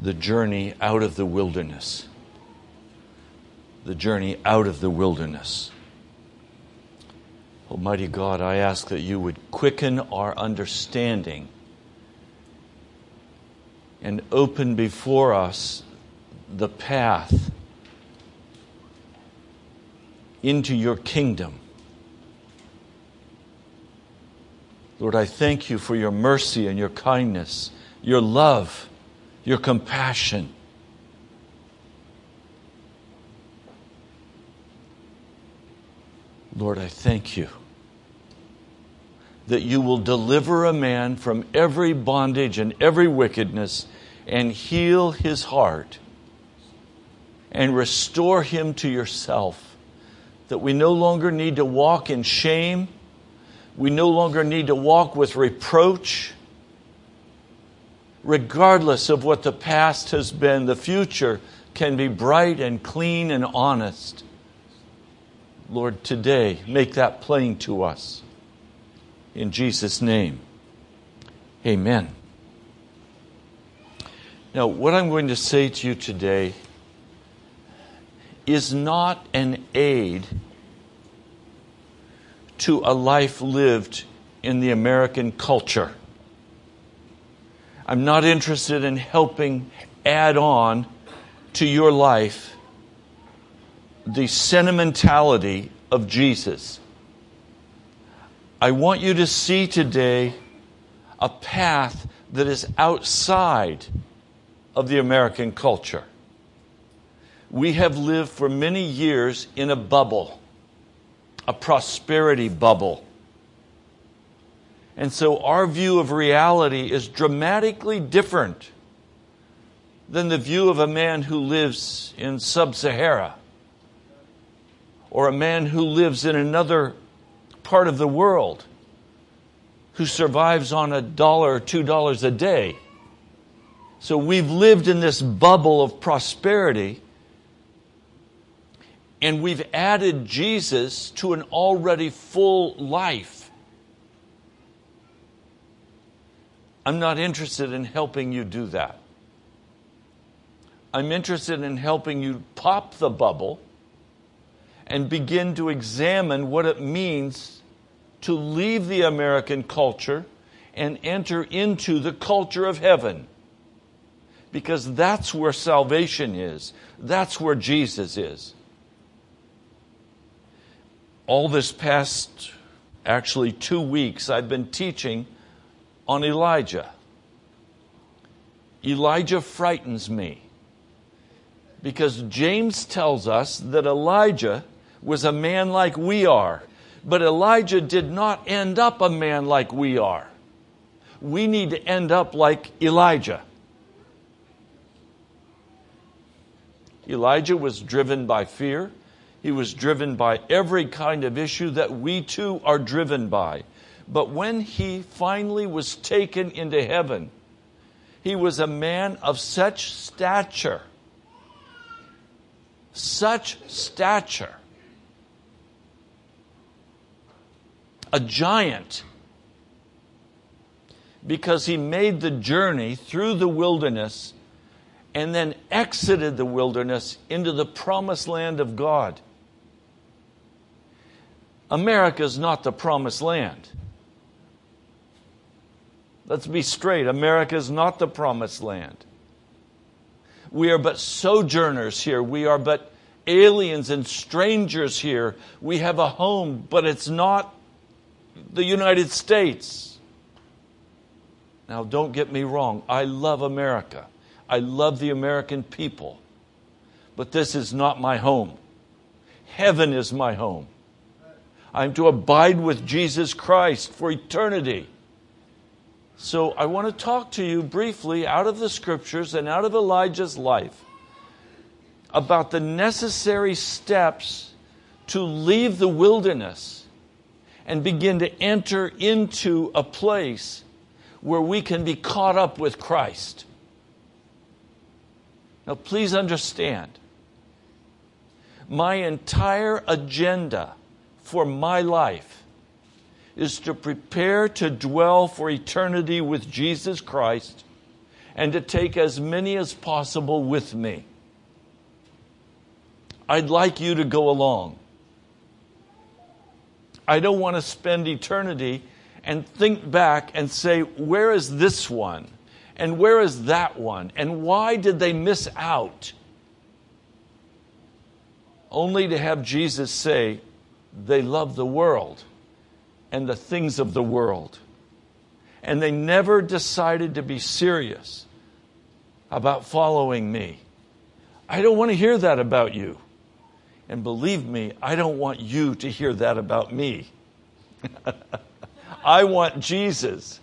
the journey out of the wilderness. The journey out of the wilderness. Almighty God, I ask that you would quicken our understanding and open before us the path into your kingdom. Lord, I thank you for your mercy and your kindness, your love, your compassion. Lord, I thank you that you will deliver a man from every bondage and every wickedness and heal his heart and restore him to yourself. That we no longer need to walk in shame, we no longer need to walk with reproach. Regardless of what the past has been, the future can be bright and clean and honest. Lord, today, make that plain to us. In Jesus' name, amen. Now, what I'm going to say to you today is not an aid to a life lived in the American culture. I'm not interested in helping add on to your life the sentimentality of Jesus. I want you to see today a path that is outside of the American culture. We have lived for many years in a bubble, a prosperity bubble. And so our view of reality is dramatically different than the view of a man who lives in sub Sahara or a man who lives in another part of the world who survives on a dollar or two dollars a day. So we've lived in this bubble of prosperity and we've added Jesus to an already full life. I'm not interested in helping you do that. I'm interested in helping you pop the bubble and begin to examine what it means to leave the American culture and enter into the culture of heaven. Because that's where salvation is, that's where Jesus is. All this past, actually, two weeks, I've been teaching on Elijah. Elijah frightens me because James tells us that Elijah was a man like we are. But Elijah did not end up a man like we are. We need to end up like Elijah. Elijah was driven by fear. He was driven by every kind of issue that we too are driven by. But when he finally was taken into heaven, he was a man of such stature, such stature, a giant because he made the journey through the wilderness and then exited the wilderness into the promised land of God. America is not the promised land. Let's be straight. America is not the promised land. We are but sojourners here. We are but aliens and strangers here. We have a home, but it's not the United States. Now, don't get me wrong. I love America. I love the American people. But this is not my home. Heaven is my home. I'm to abide with Jesus Christ for eternity. So I want to talk to you briefly out of the scriptures and out of Elijah's life about the necessary steps to leave the wilderness and begin to enter into a place where we can be caught up with Christ. Now, please understand, my entire agenda for my life is to prepare to dwell for eternity with Jesus Christ and to take as many as possible with me. I'd like you to go along. I don't want to spend eternity and think back and say, where is this one? And where is that one? And why did they miss out? Only to have Jesus say, they love the world and the things of the world. And they never decided to be serious about following me. I don't want to hear that about you. And believe me, I don't want you to hear that about me. I want Jesus.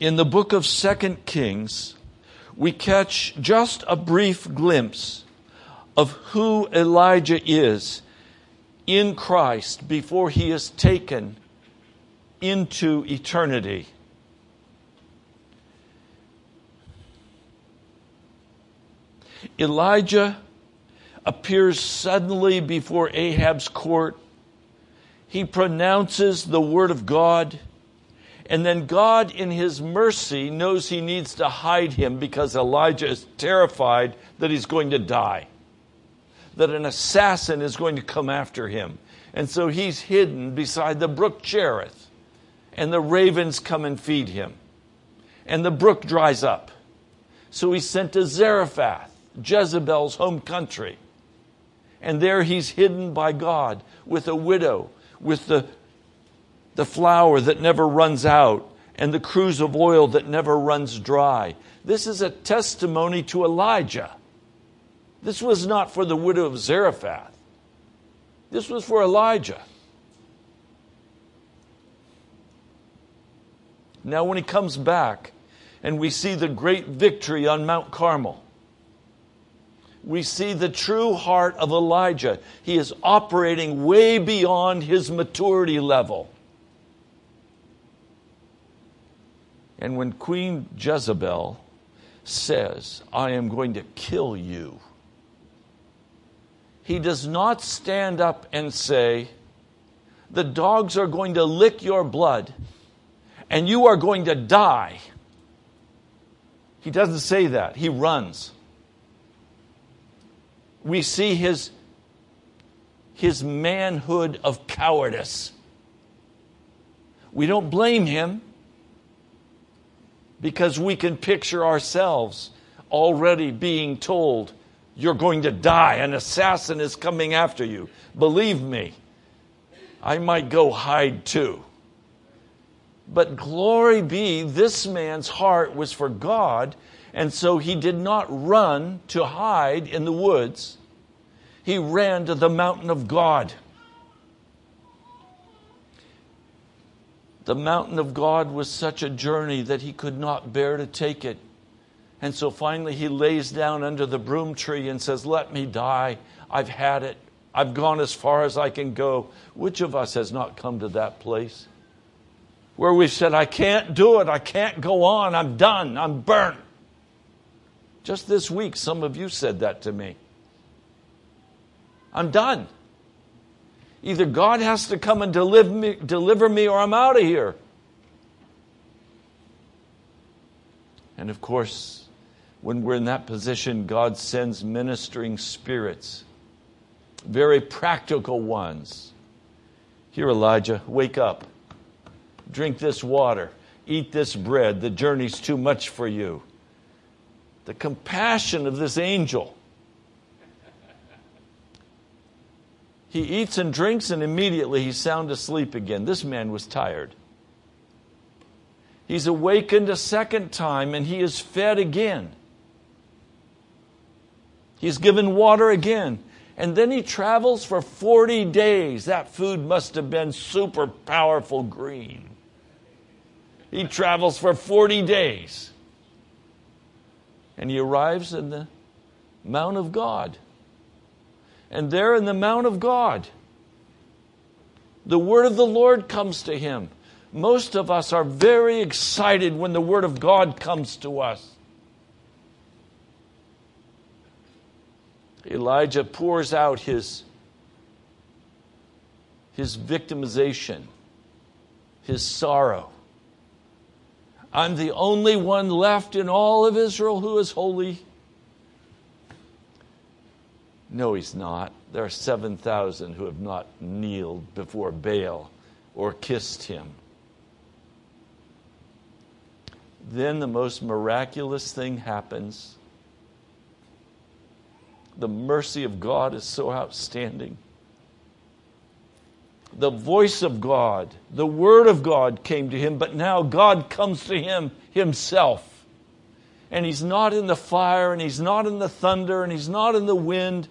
In the book of Second Kings, we catch just a brief glimpse of who Elijah is in Christ before he is taken into eternity. Elijah appears suddenly before Ahab's court. He pronounces the word of God. And then God, in his mercy, knows he needs to hide him because Elijah is terrified that he's going to die, that an assassin is going to come after him. And so he's hidden beside the brook Cherith, and the ravens come and feed him. And the brook dries up. So he's sent to Zarephath, Jezebel's home country. And there he's hidden by God with a widow, with the the flour that never runs out, and the cruse of oil that never runs dry. This is a testimony to Elijah. This was not for the widow of Zarephath. This was for Elijah. Now, when he comes back and we see the great victory on Mount Carmel, we see the true heart of Elijah. He is operating way beyond his maturity level. And when Queen Jezebel says, I am going to kill you, he does not stand up and say, The dogs are going to lick your blood and you are going to die. He doesn't say that. He runs. We see his, his manhood of cowardice. We don't blame him because we can picture ourselves already being told, You're going to die, an assassin is coming after you. Believe me, I might go hide too. But glory be, this man's heart was for God, and so he did not run to hide in the woods. He ran to the mountain of God. The mountain of God was such a journey that he could not bear to take it. And so finally he lays down under the broom tree and says, Let me die. I've had it. I've gone as far as I can go. Which of us has not come to that place where we've said, I can't do it. I can't go on. I'm done. I'm burnt. Just this week, some of you said that to me. I'm done. Either God has to come and deliver me, deliver me or I'm out of here. And of course, when we're in that position, God sends ministering spirits, very practical ones. Here, Elijah, wake up. Drink this water. Eat this bread. The journey's too much for you. The compassion of this angel He eats and drinks, and immediately he's sound asleep again. This man was tired. He's awakened a second time, and he is fed again. He's given water again. And then he travels for 40 days. That food must have been super powerful green. He travels for 40 days. And he arrives in the Mount of God and there in the Mount of God, the word of the Lord comes to him. Most of us are very excited when the word of God comes to us. Elijah pours out his, his victimization, his sorrow. I'm the only one left in all of Israel who is holy. No, he's not. There are 7,000 who have not kneeled before Baal or kissed him. Then the most miraculous thing happens. The mercy of God is so outstanding. The voice of God, the word of God came to him, but now God comes to him himself. And he's not in the fire, and he's not in the thunder, and he's not in the wind.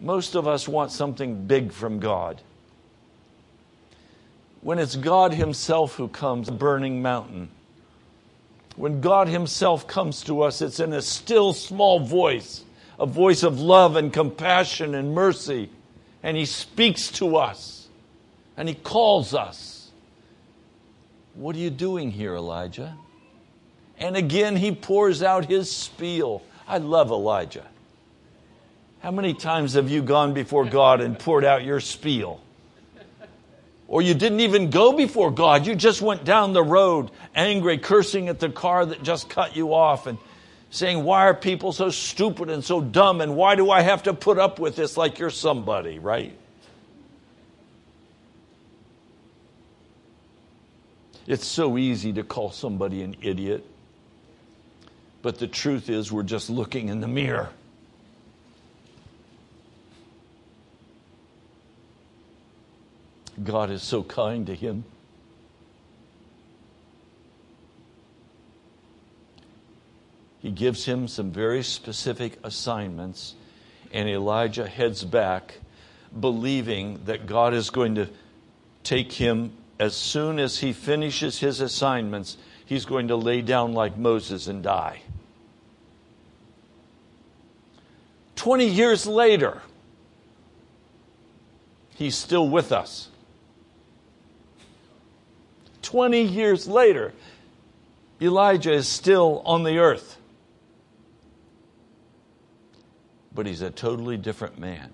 Most of us want something big from God. When it's God Himself who comes, a burning mountain. When God Himself comes to us, it's in a still small voice, a voice of love and compassion and mercy. And He speaks to us and He calls us. What are you doing here, Elijah? And again, He pours out His spiel. I love Elijah. How many times have you gone before God and poured out your spiel? Or you didn't even go before God. You just went down the road angry, cursing at the car that just cut you off and saying, Why are people so stupid and so dumb? And why do I have to put up with this like you're somebody, right? It's so easy to call somebody an idiot. But the truth is, we're just looking in the mirror. God is so kind to him. He gives him some very specific assignments, and Elijah heads back believing that God is going to take him as soon as he finishes his assignments, he's going to lay down like Moses and die. 20 years later, he's still with us. 20 years later, Elijah is still on the earth. But he's a totally different man.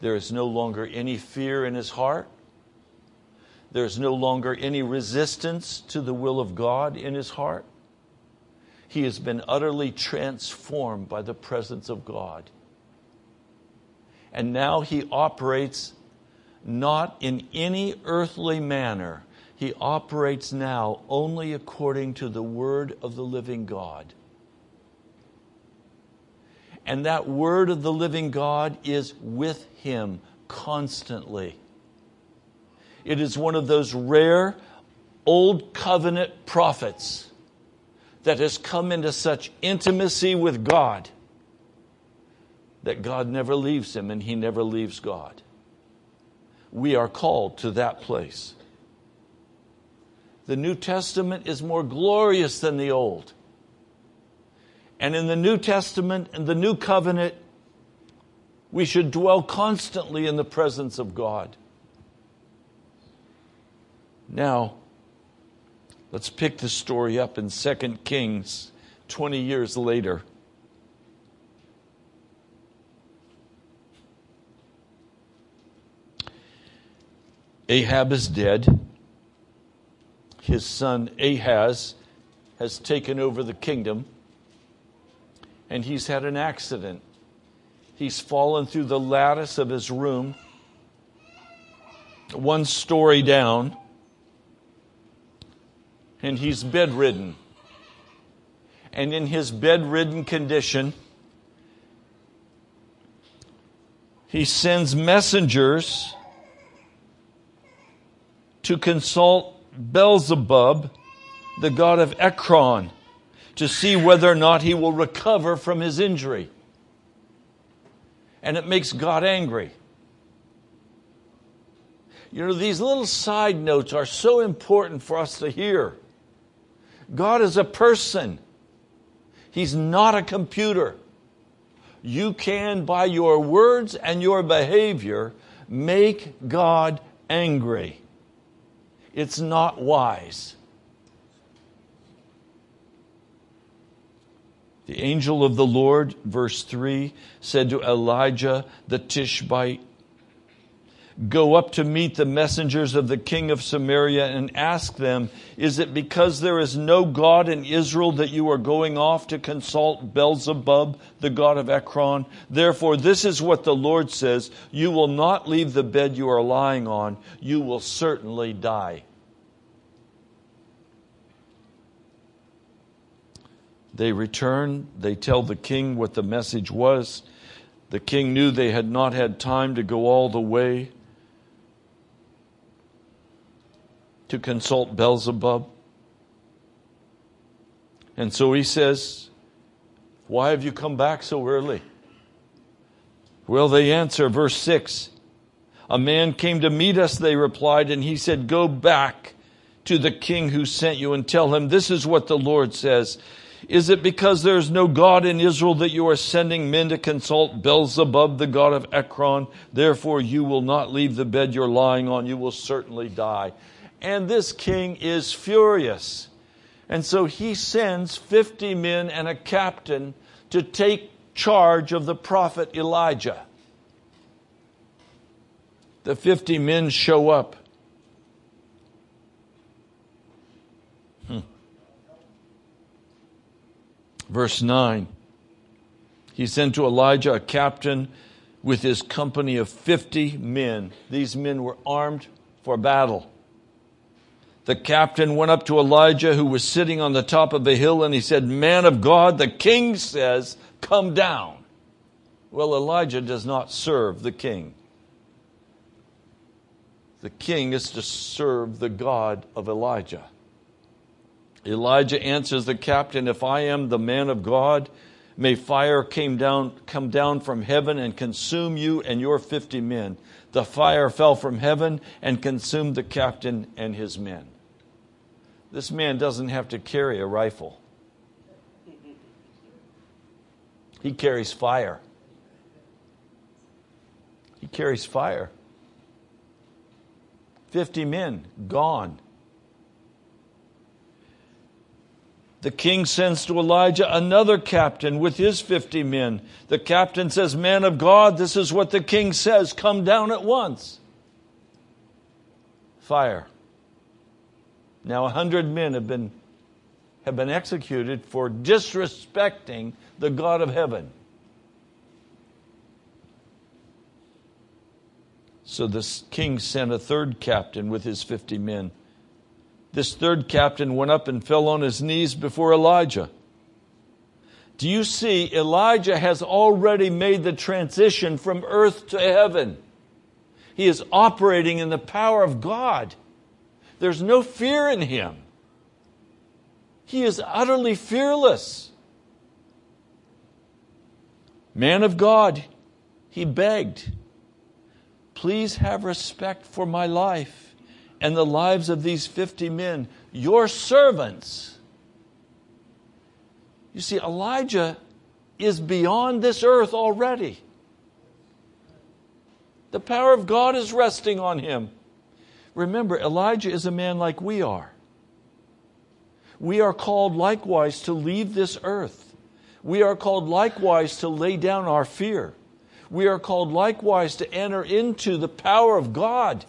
There is no longer any fear in his heart. There's no longer any resistance to the will of God in his heart. He has been utterly transformed by the presence of God. And now he operates not in any earthly manner. He operates now only according to the word of the living God. And that word of the living God is with him constantly. It is one of those rare old covenant prophets that has come into such intimacy with God that God never leaves him and he never leaves God we are called to that place. The New Testament is more glorious than the Old. And in the New Testament and the New Covenant, we should dwell constantly in the presence of God. Now, let's pick the story up in 2 Kings 20 years later. Ahab is dead. His son Ahaz has taken over the kingdom, and he's had an accident. He's fallen through the lattice of his room, one story down, and he's bedridden. And in his bedridden condition, he sends messengers to consult Beelzebub, the god of Ekron, to see whether or not he will recover from his injury. And it makes God angry. You know, these little side notes are so important for us to hear. God is a person, He's not a computer. You can, by your words and your behavior, make God angry. It's not wise. The angel of the Lord, verse 3, said to Elijah the Tishbite, Go up to meet the messengers of the king of Samaria and ask them, Is it because there is no God in Israel that you are going off to consult Beelzebub, the god of Ekron? Therefore, this is what the Lord says You will not leave the bed you are lying on, you will certainly die. They return, they tell the king what the message was. The king knew they had not had time to go all the way. to consult Beelzebub. And so he says, Why have you come back so early? Well, they answer, verse 6 A man came to meet us, they replied, and he said, Go back to the king who sent you and tell him, This is what the Lord says. Is it because there is no God in Israel that you are sending men to consult Beelzebub, the god of Ekron? Therefore, you will not leave the bed you're lying on. You will certainly die. And this king is furious. And so he sends 50 men and a captain to take charge of the prophet Elijah. The 50 men show up. Verse 9 He sent to Elijah a captain with his company of 50 men. These men were armed for battle the captain went up to Elijah, who was sitting on the top of a hill, and he said, Man of God, the king says, Come down. Well, Elijah does not serve the king. The king is to serve the God of Elijah. Elijah answers the captain, If I am the man of God, may fire came down, come down from heaven and consume you and your fifty men. The fire fell from heaven and consumed the captain and his men. This man doesn't have to carry a rifle, he carries fire. He carries fire. 50 men gone. The king sends to Elijah another captain with his 50 men. The captain says, Man of God, this is what the king says. Come down at once. Fire. Now, a hundred men have been, have been executed for disrespecting the God of heaven. So the king sent a third captain with his 50 men. This third captain went up and fell on his knees before Elijah. Do you see, Elijah has already made the transition from earth to heaven. He is operating in the power of God. There's no fear in him. He is utterly fearless. Man of God, he begged, Please have respect for my life and the lives of these 50 men, your servants. You see, Elijah is beyond this earth already. The power of God is resting on him. Remember, Elijah is a man like we are. We are called likewise to leave this earth. We are called likewise to lay down our fear. We are called likewise to enter into the power of God.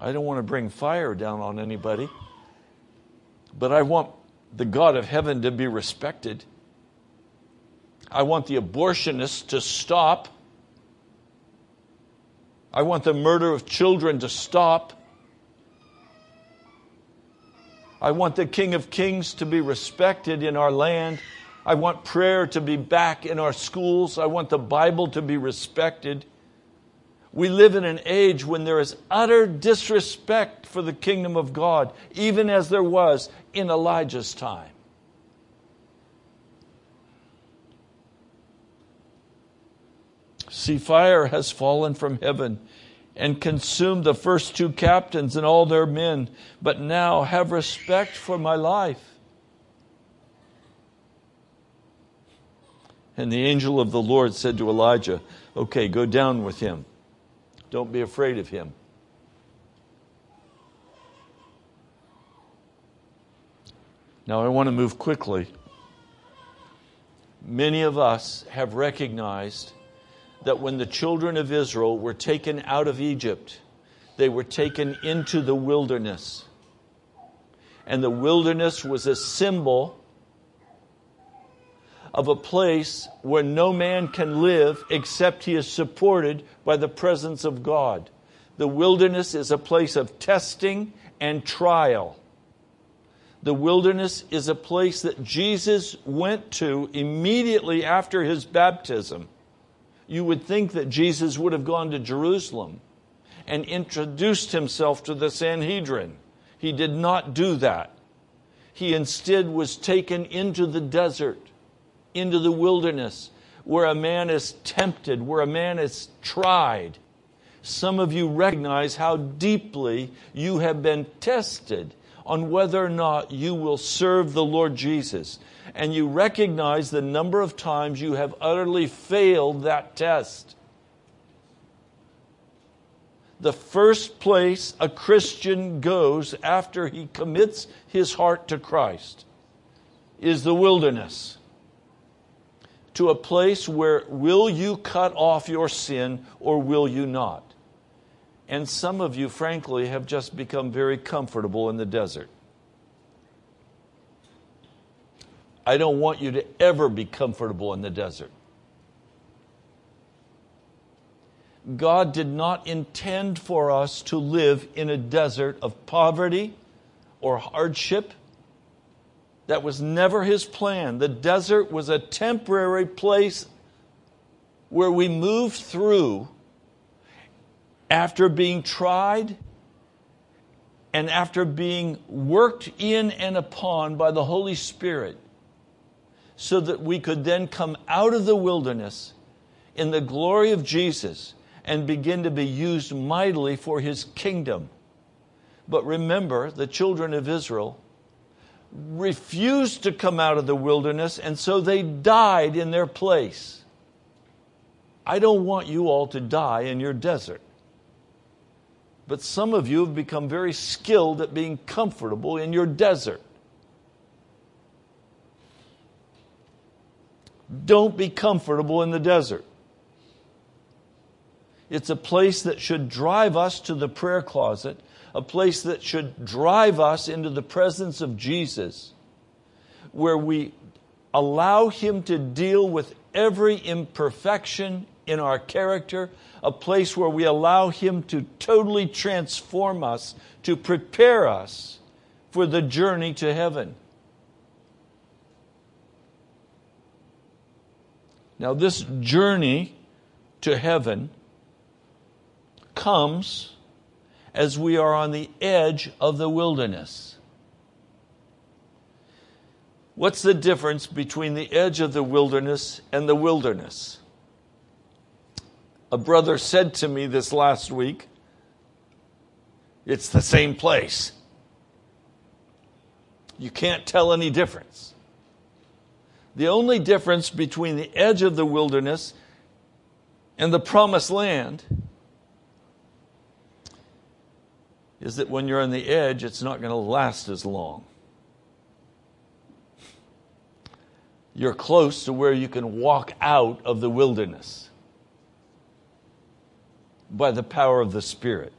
I don't want to bring fire down on anybody, but I want the God of heaven to be respected. I want the abortionists to stop. I want the murder of children to stop. I want the King of Kings to be respected in our land. I want prayer to be back in our schools. I want the Bible to be respected. We live in an age when there is utter disrespect for the kingdom of God, even as there was in Elijah's time. See, fire has fallen from heaven and consumed the first two captains and all their men, but now have respect for my life. And the angel of the Lord said to Elijah, Okay, go down with him. Don't be afraid of him. Now, I want to move quickly. Many of us have recognized that when the children of Israel were taken out of Egypt, they were taken into the wilderness. And the wilderness was a symbol of a place where no man can live except he is supported by the presence of God. The wilderness is a place of testing and trial. The wilderness is a place that Jesus went to immediately after his baptism. You would think that Jesus would have gone to Jerusalem and introduced himself to the Sanhedrin. He did not do that. He instead was taken into the desert into the wilderness where a man is tempted, where a man is tried. Some of you recognize how deeply you have been tested on whether or not you will serve the Lord Jesus. And you recognize the number of times you have utterly failed that test. The first place a Christian goes after he commits his heart to Christ is the wilderness to a place where will you cut off your sin or will you not? And some of you, frankly, have just become very comfortable in the desert. I don't want you to ever be comfortable in the desert. God did not intend for us to live in a desert of poverty or hardship that was never his plan. The desert was a temporary place where we moved through after being tried and after being worked in and upon by the Holy Spirit, so that we could then come out of the wilderness in the glory of Jesus and begin to be used mightily for his kingdom. But remember, the children of Israel refused to come out of the wilderness, and so they died in their place. I don't want you all to die in your desert. But some of you have become very skilled at being comfortable in your desert. Don't be comfortable in the desert. It's a place that should drive us to the prayer closet a place that should drive us into the presence of Jesus, where we allow Him to deal with every imperfection in our character, a place where we allow Him to totally transform us, to prepare us for the journey to heaven. Now, this journey to heaven comes as we are on the edge of the wilderness. What's the difference between the edge of the wilderness and the wilderness? A brother said to me this last week, it's the same place. You can't tell any difference. The only difference between the edge of the wilderness and the promised land is that when you're on the edge, it's not going to last as long. You're close to where you can walk out of the wilderness by the power of the Spirit.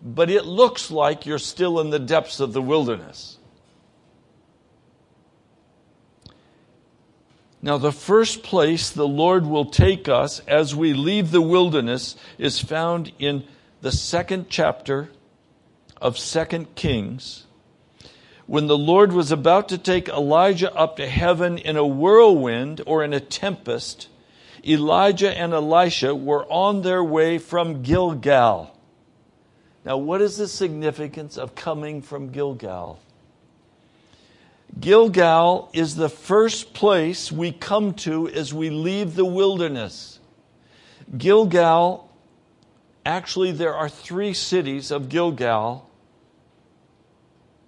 But it looks like you're still in the depths of the wilderness. Now, the first place the Lord will take us as we leave the wilderness is found in the second chapter of Second Kings, when the Lord was about to take Elijah up to heaven in a whirlwind or in a tempest, Elijah and Elisha were on their way from Gilgal. Now, what is the significance of coming from Gilgal? Gilgal is the first place we come to as we leave the wilderness. Gilgal Actually, there are three cities of Gilgal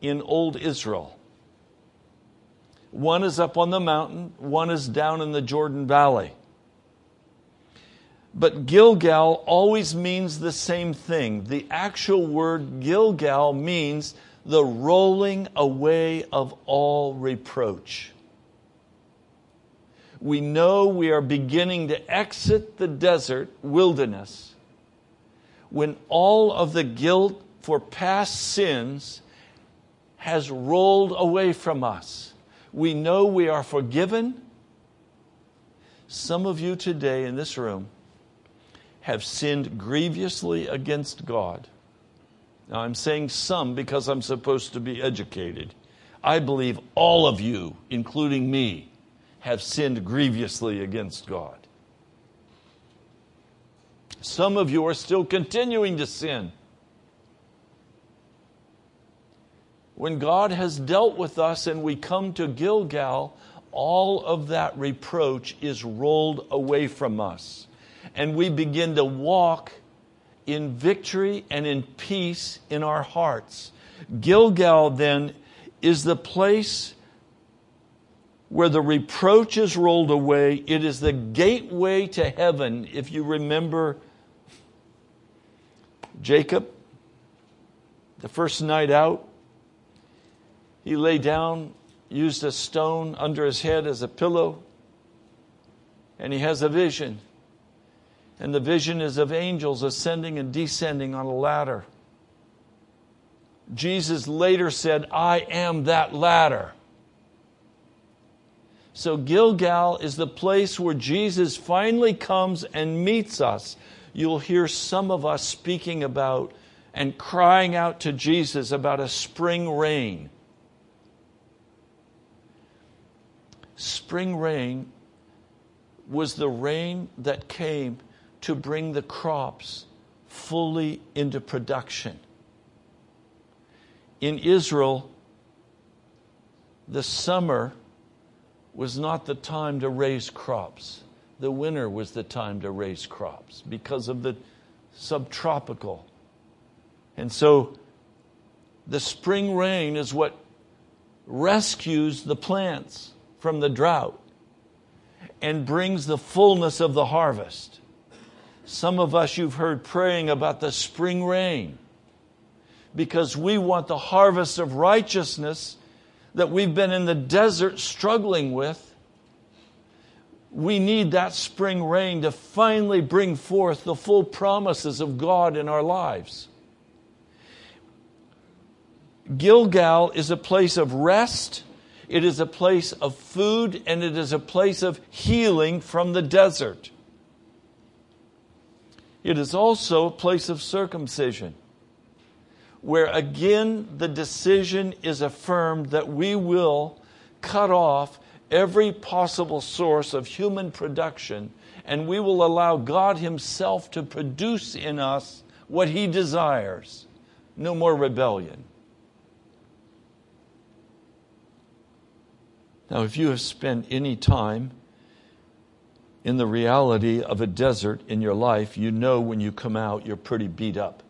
in Old Israel. One is up on the mountain, one is down in the Jordan Valley. But Gilgal always means the same thing. The actual word Gilgal means the rolling away of all reproach. We know we are beginning to exit the desert wilderness when all of the guilt for past sins has rolled away from us. We know we are forgiven. Some of you today in this room have sinned grievously against God. Now, I'm saying some because I'm supposed to be educated. I believe all of you, including me, have sinned grievously against God. Some of you are still continuing to sin. When God has dealt with us and we come to Gilgal, all of that reproach is rolled away from us. And we begin to walk in victory and in peace in our hearts. Gilgal then is the place where the reproach is rolled away. It is the gateway to heaven. If you remember Jacob, the first night out, he lay down, used a stone under his head as a pillow, and he has a vision. And the vision is of angels ascending and descending on a ladder. Jesus later said, I am that ladder. So Gilgal is the place where Jesus finally comes and meets us. You'll hear some of us speaking about and crying out to Jesus about a spring rain. Spring rain was the rain that came to bring the crops fully into production. In Israel, the summer was not the time to raise crops. The winter was the time to raise crops because of the subtropical. And so the spring rain is what rescues the plants from the drought and brings the fullness of the harvest. Some of us you've heard praying about the spring rain because we want the harvest of righteousness that we've been in the desert struggling with. We need that spring rain to finally bring forth the full promises of God in our lives. Gilgal is a place of rest, it is a place of food, and it is a place of healing from the desert. It is also a place of circumcision, where again the decision is affirmed that we will cut off every possible source of human production and we will allow God Himself to produce in us what He desires. No more rebellion. Now, if you have spent any time in the reality of a desert in your life, you know when you come out, you're pretty beat up.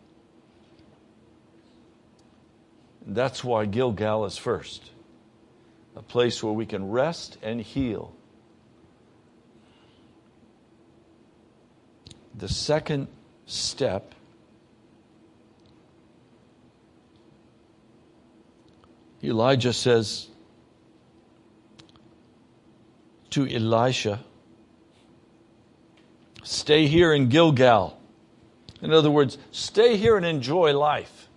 That's why Gilgal is first a place where we can rest and heal. The second step Elijah says to Elisha, Stay here in Gilgal. In other words, stay here and enjoy life.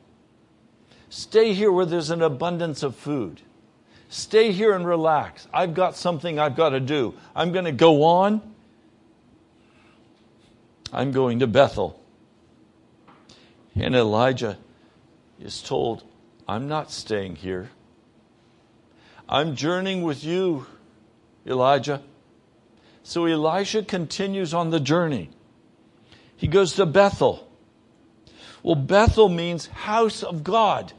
Stay here where there's an abundance of food. Stay here and relax. I've got something I've got to do. I'm going to go on. I'm going to Bethel. And Elijah is told, I'm not staying here. I'm journeying with you, Elijah. So Elisha continues on the journey. He goes to Bethel. Well, Bethel means house of God.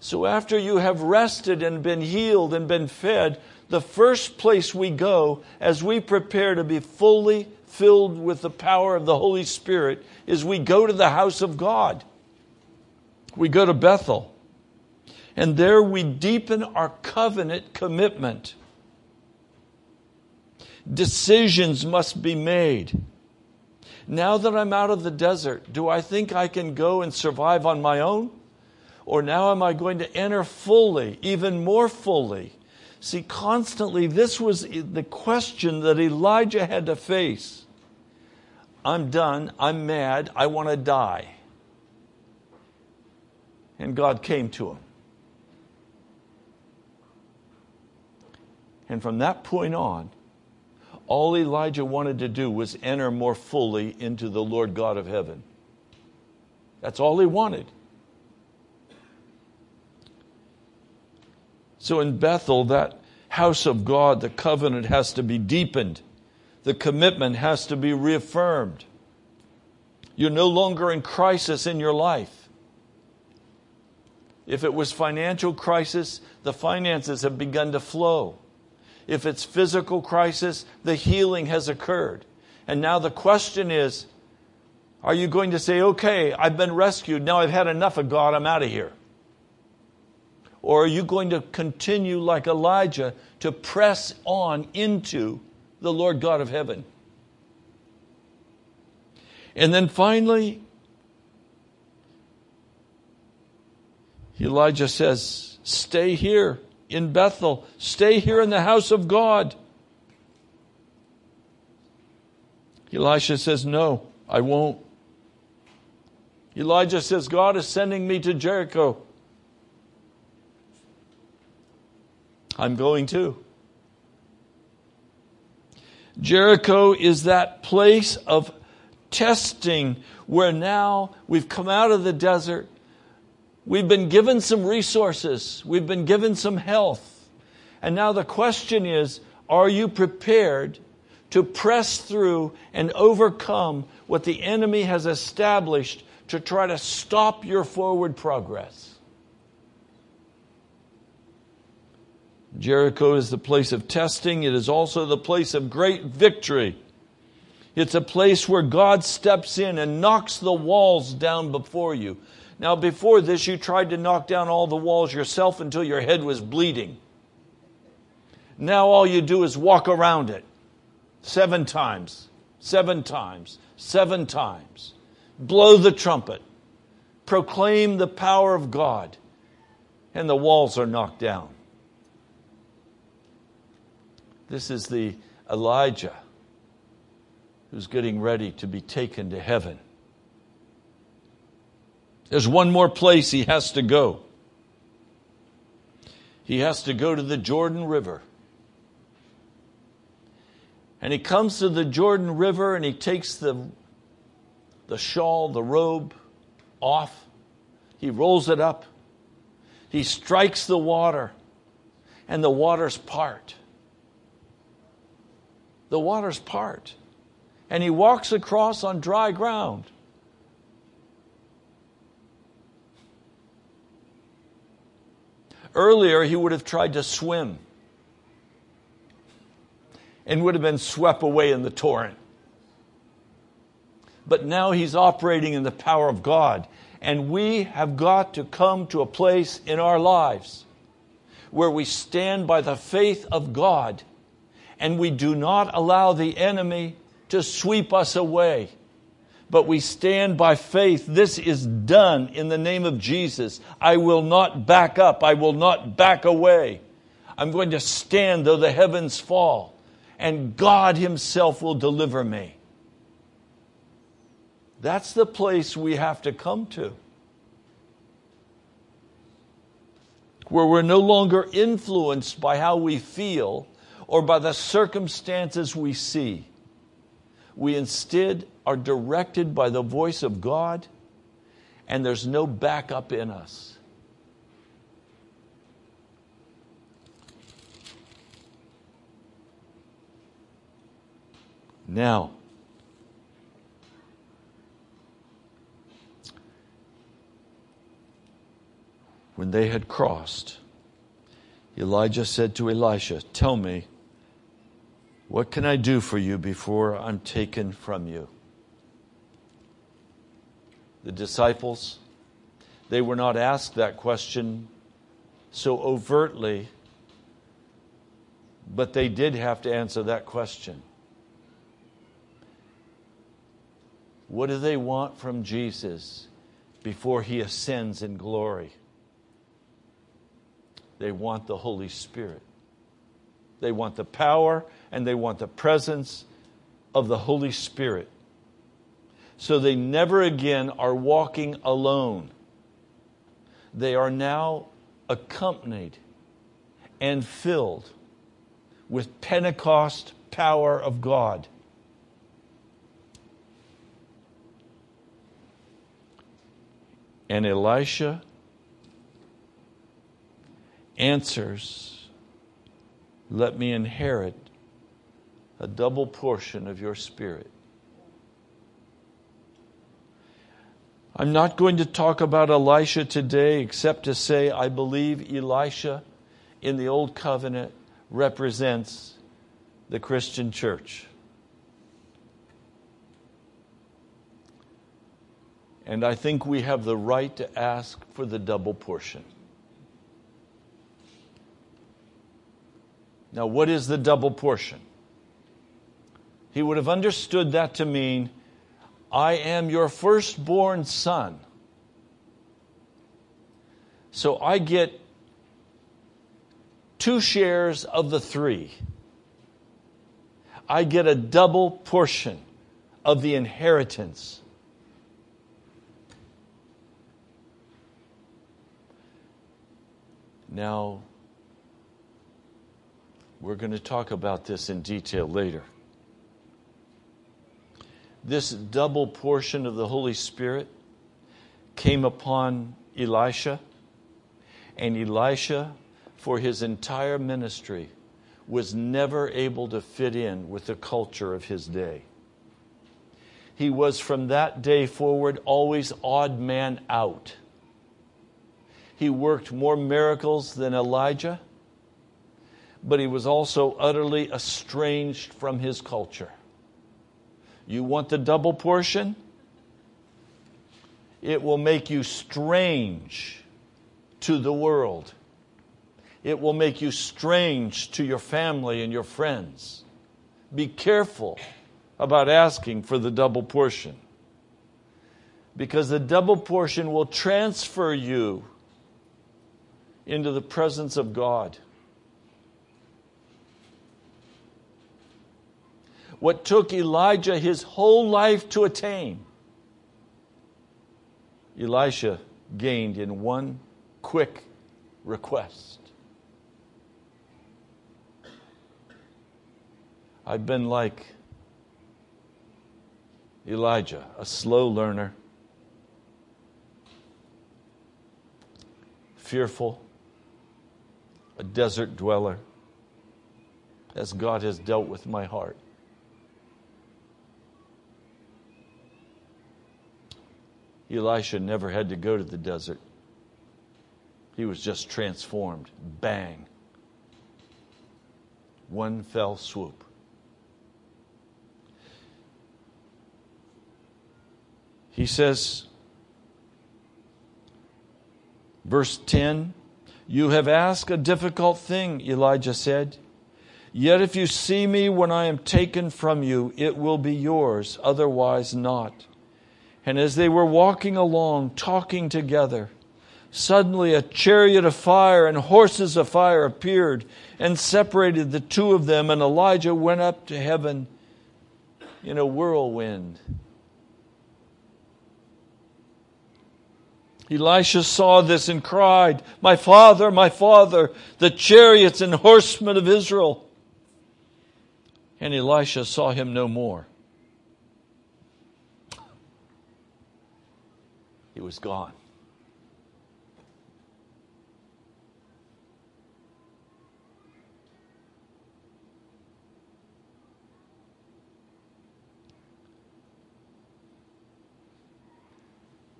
So after you have rested and been healed and been fed, the first place we go as we prepare to be fully filled with the power of the Holy Spirit is we go to the house of God. We go to Bethel. And there we deepen our covenant commitment Decisions must be made. Now that I'm out of the desert, do I think I can go and survive on my own? Or now am I going to enter fully, even more fully? See, constantly, this was the question that Elijah had to face. I'm done. I'm mad. I want to die. And God came to him. And from that point on, all Elijah wanted to do was enter more fully into the Lord God of heaven. That's all he wanted. So in Bethel, that house of God, the covenant has to be deepened. The commitment has to be reaffirmed. You're no longer in crisis in your life. If it was financial crisis, the finances have begun to flow. If it's physical crisis, the healing has occurred. And now the question is, are you going to say, okay, I've been rescued, now I've had enough of God, I'm out of here? Or are you going to continue like Elijah to press on into the Lord God of heaven? And then finally, Elijah says, Stay here in Bethel, stay here in the house of God. Elisha says, No, I won't. Elijah says, God is sending me to Jericho. I'm going too. Jericho is that place of testing where now we've come out of the desert. We've been given some resources. We've been given some health. And now the question is, are you prepared to press through and overcome what the enemy has established to try to stop your forward progress? Jericho is the place of testing. It is also the place of great victory. It's a place where God steps in and knocks the walls down before you. Now, before this, you tried to knock down all the walls yourself until your head was bleeding. Now, all you do is walk around it seven times, seven times, seven times. Blow the trumpet, proclaim the power of God, and the walls are knocked down. This is the Elijah who's getting ready to be taken to heaven. There's one more place he has to go. He has to go to the Jordan River. And he comes to the Jordan River and he takes the, the shawl, the robe off. He rolls it up. He strikes the water, and the waters part the waters part. And he walks across on dry ground. Earlier, he would have tried to swim and would have been swept away in the torrent. But now he's operating in the power of God. And we have got to come to a place in our lives where we stand by the faith of God and we do not allow the enemy to sweep us away. But we stand by faith. This is done in the name of Jesus. I will not back up. I will not back away. I'm going to stand though the heavens fall, and God Himself will deliver me. That's the place we have to come to. Where we're no longer influenced by how we feel, or by the circumstances we see. We instead are directed by the voice of God, and there's no backup in us. Now, when they had crossed, Elijah said to Elisha, Tell me, what can I do for you before I'm taken from you? The disciples, they were not asked that question so overtly, but they did have to answer that question. What do they want from Jesus before he ascends in glory? They want the Holy Spirit. They want the power and they want the presence of the Holy Spirit. So they never again are walking alone. They are now accompanied and filled with Pentecost power of God. And Elisha answers, Let me inherit a double portion of your spirit. I'm not going to talk about Elisha today except to say I believe Elisha in the Old Covenant represents the Christian church. And I think we have the right to ask for the double portion. Now, what is the double portion? He would have understood that to mean, I am your firstborn son. So I get two shares of the three. I get a double portion of the inheritance. Now, we're going to talk about this in detail later. This double portion of the Holy Spirit came upon Elisha, and Elisha, for his entire ministry, was never able to fit in with the culture of his day. He was from that day forward always odd man out. He worked more miracles than Elijah, but he was also utterly estranged from his culture. You want the double portion? It will make you strange to the world. It will make you strange to your family and your friends. Be careful about asking for the double portion because the double portion will transfer you into the presence of God. What took Elijah his whole life to attain, Elisha gained in one quick request. I've been like Elijah, a slow learner, fearful, a desert dweller, as God has dealt with my heart. Elisha never had to go to the desert. He was just transformed. Bang. One fell swoop. He says, verse 10 you have asked a difficult thing, Elijah said. Yet if you see me when I am taken from you, it will be yours, otherwise not. And as they were walking along, talking together, suddenly a chariot of fire and horses of fire appeared and separated the two of them, and Elijah went up to heaven in a whirlwind. Elisha saw this and cried, My father, my father, the chariots and horsemen of Israel. And Elisha saw him no more. He was gone.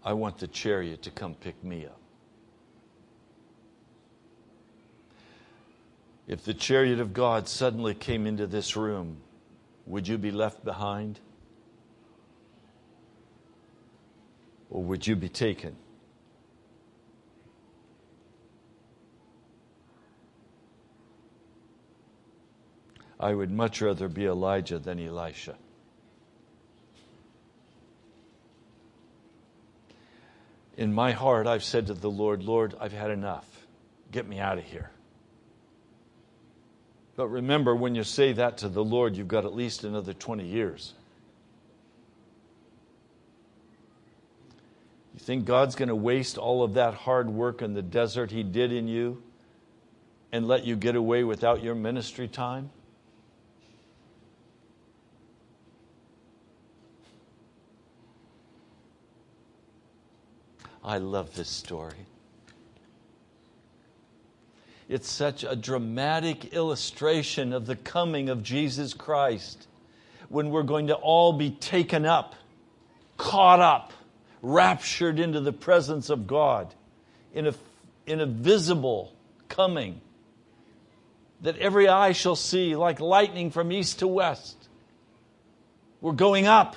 I want the chariot to come pick me up. If the chariot of God suddenly came into this room, would you be left behind? Or would you be taken? I would much rather be Elijah than Elisha. in my heart, I've said to the Lord, Lord, I've had enough. Get me out of here. But remember, when you say that to the Lord, you've got at least another 20 years. You think God's going to waste all of that hard work in the desert He did in you and let you get away without your ministry time? I love this story. It's such a dramatic illustration of the coming of Jesus Christ when we're going to all be taken up, caught up, raptured into the presence of God in a, in a visible coming that every eye shall see like lightning from east to west. We're going up.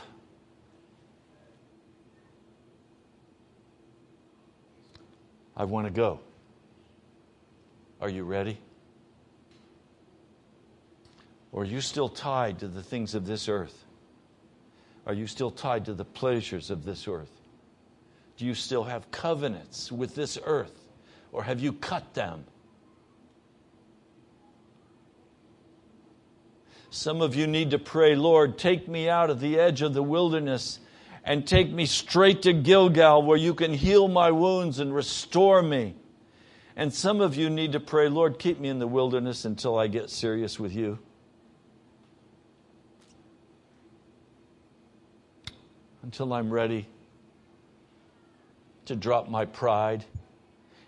I want to go. Are you ready? Or are you still tied to the things of this earth? Are you still tied to the pleasures of this earth? Do you still have covenants with this earth? Or have you cut them? Some of you need to pray, Lord, take me out of the edge of the wilderness and take me straight to Gilgal where you can heal my wounds and restore me. And some of you need to pray, Lord, keep me in the wilderness until I get serious with you. Until I'm ready to drop my pride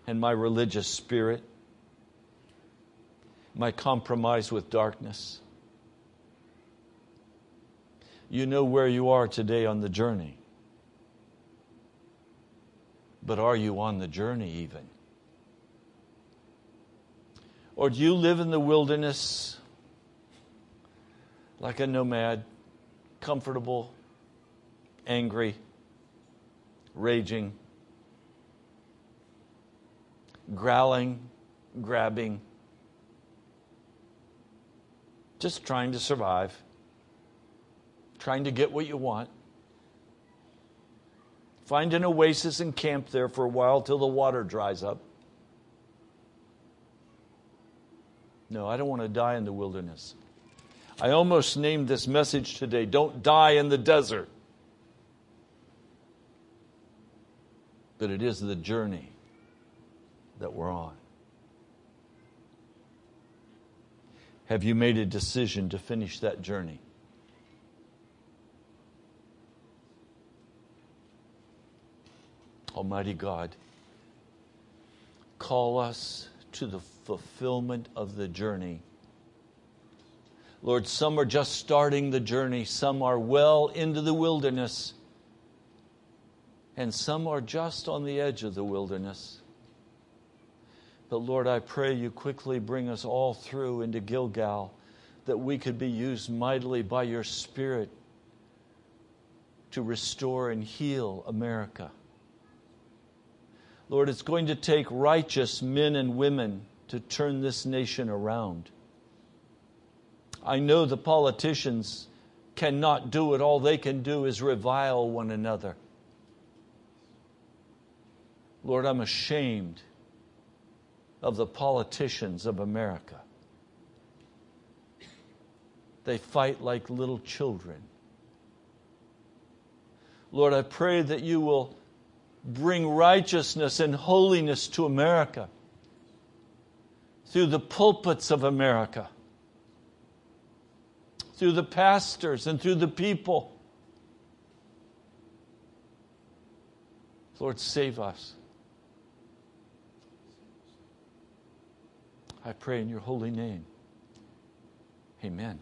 and my religious spirit, my compromise with darkness. You know where you are today on the journey. But are you on the journey even? Or do you live in the wilderness like a nomad, comfortable, angry, raging, growling, grabbing, just trying to survive, trying to get what you want? Find an oasis and camp there for a while till the water dries up. No, I don't want to die in the wilderness. I almost named this message today Don't Die in the Desert. But it is the journey that we're on. Have you made a decision to finish that journey? Almighty God, call us to the fulfillment of the journey. Lord, some are just starting the journey, some are well into the wilderness, and some are just on the edge of the wilderness. But Lord, I pray you quickly bring us all through into Gilgal that we could be used mightily by your Spirit to restore and heal America. Lord, it's going to take righteous men and women to turn this nation around. I know the politicians cannot do it. All they can do is revile one another. Lord, I'm ashamed of the politicians of America. They fight like little children. Lord, I pray that you will bring righteousness and holiness to America through the pulpits of America, through the pastors and through the people. Lord, save us. I pray in your holy name. Amen.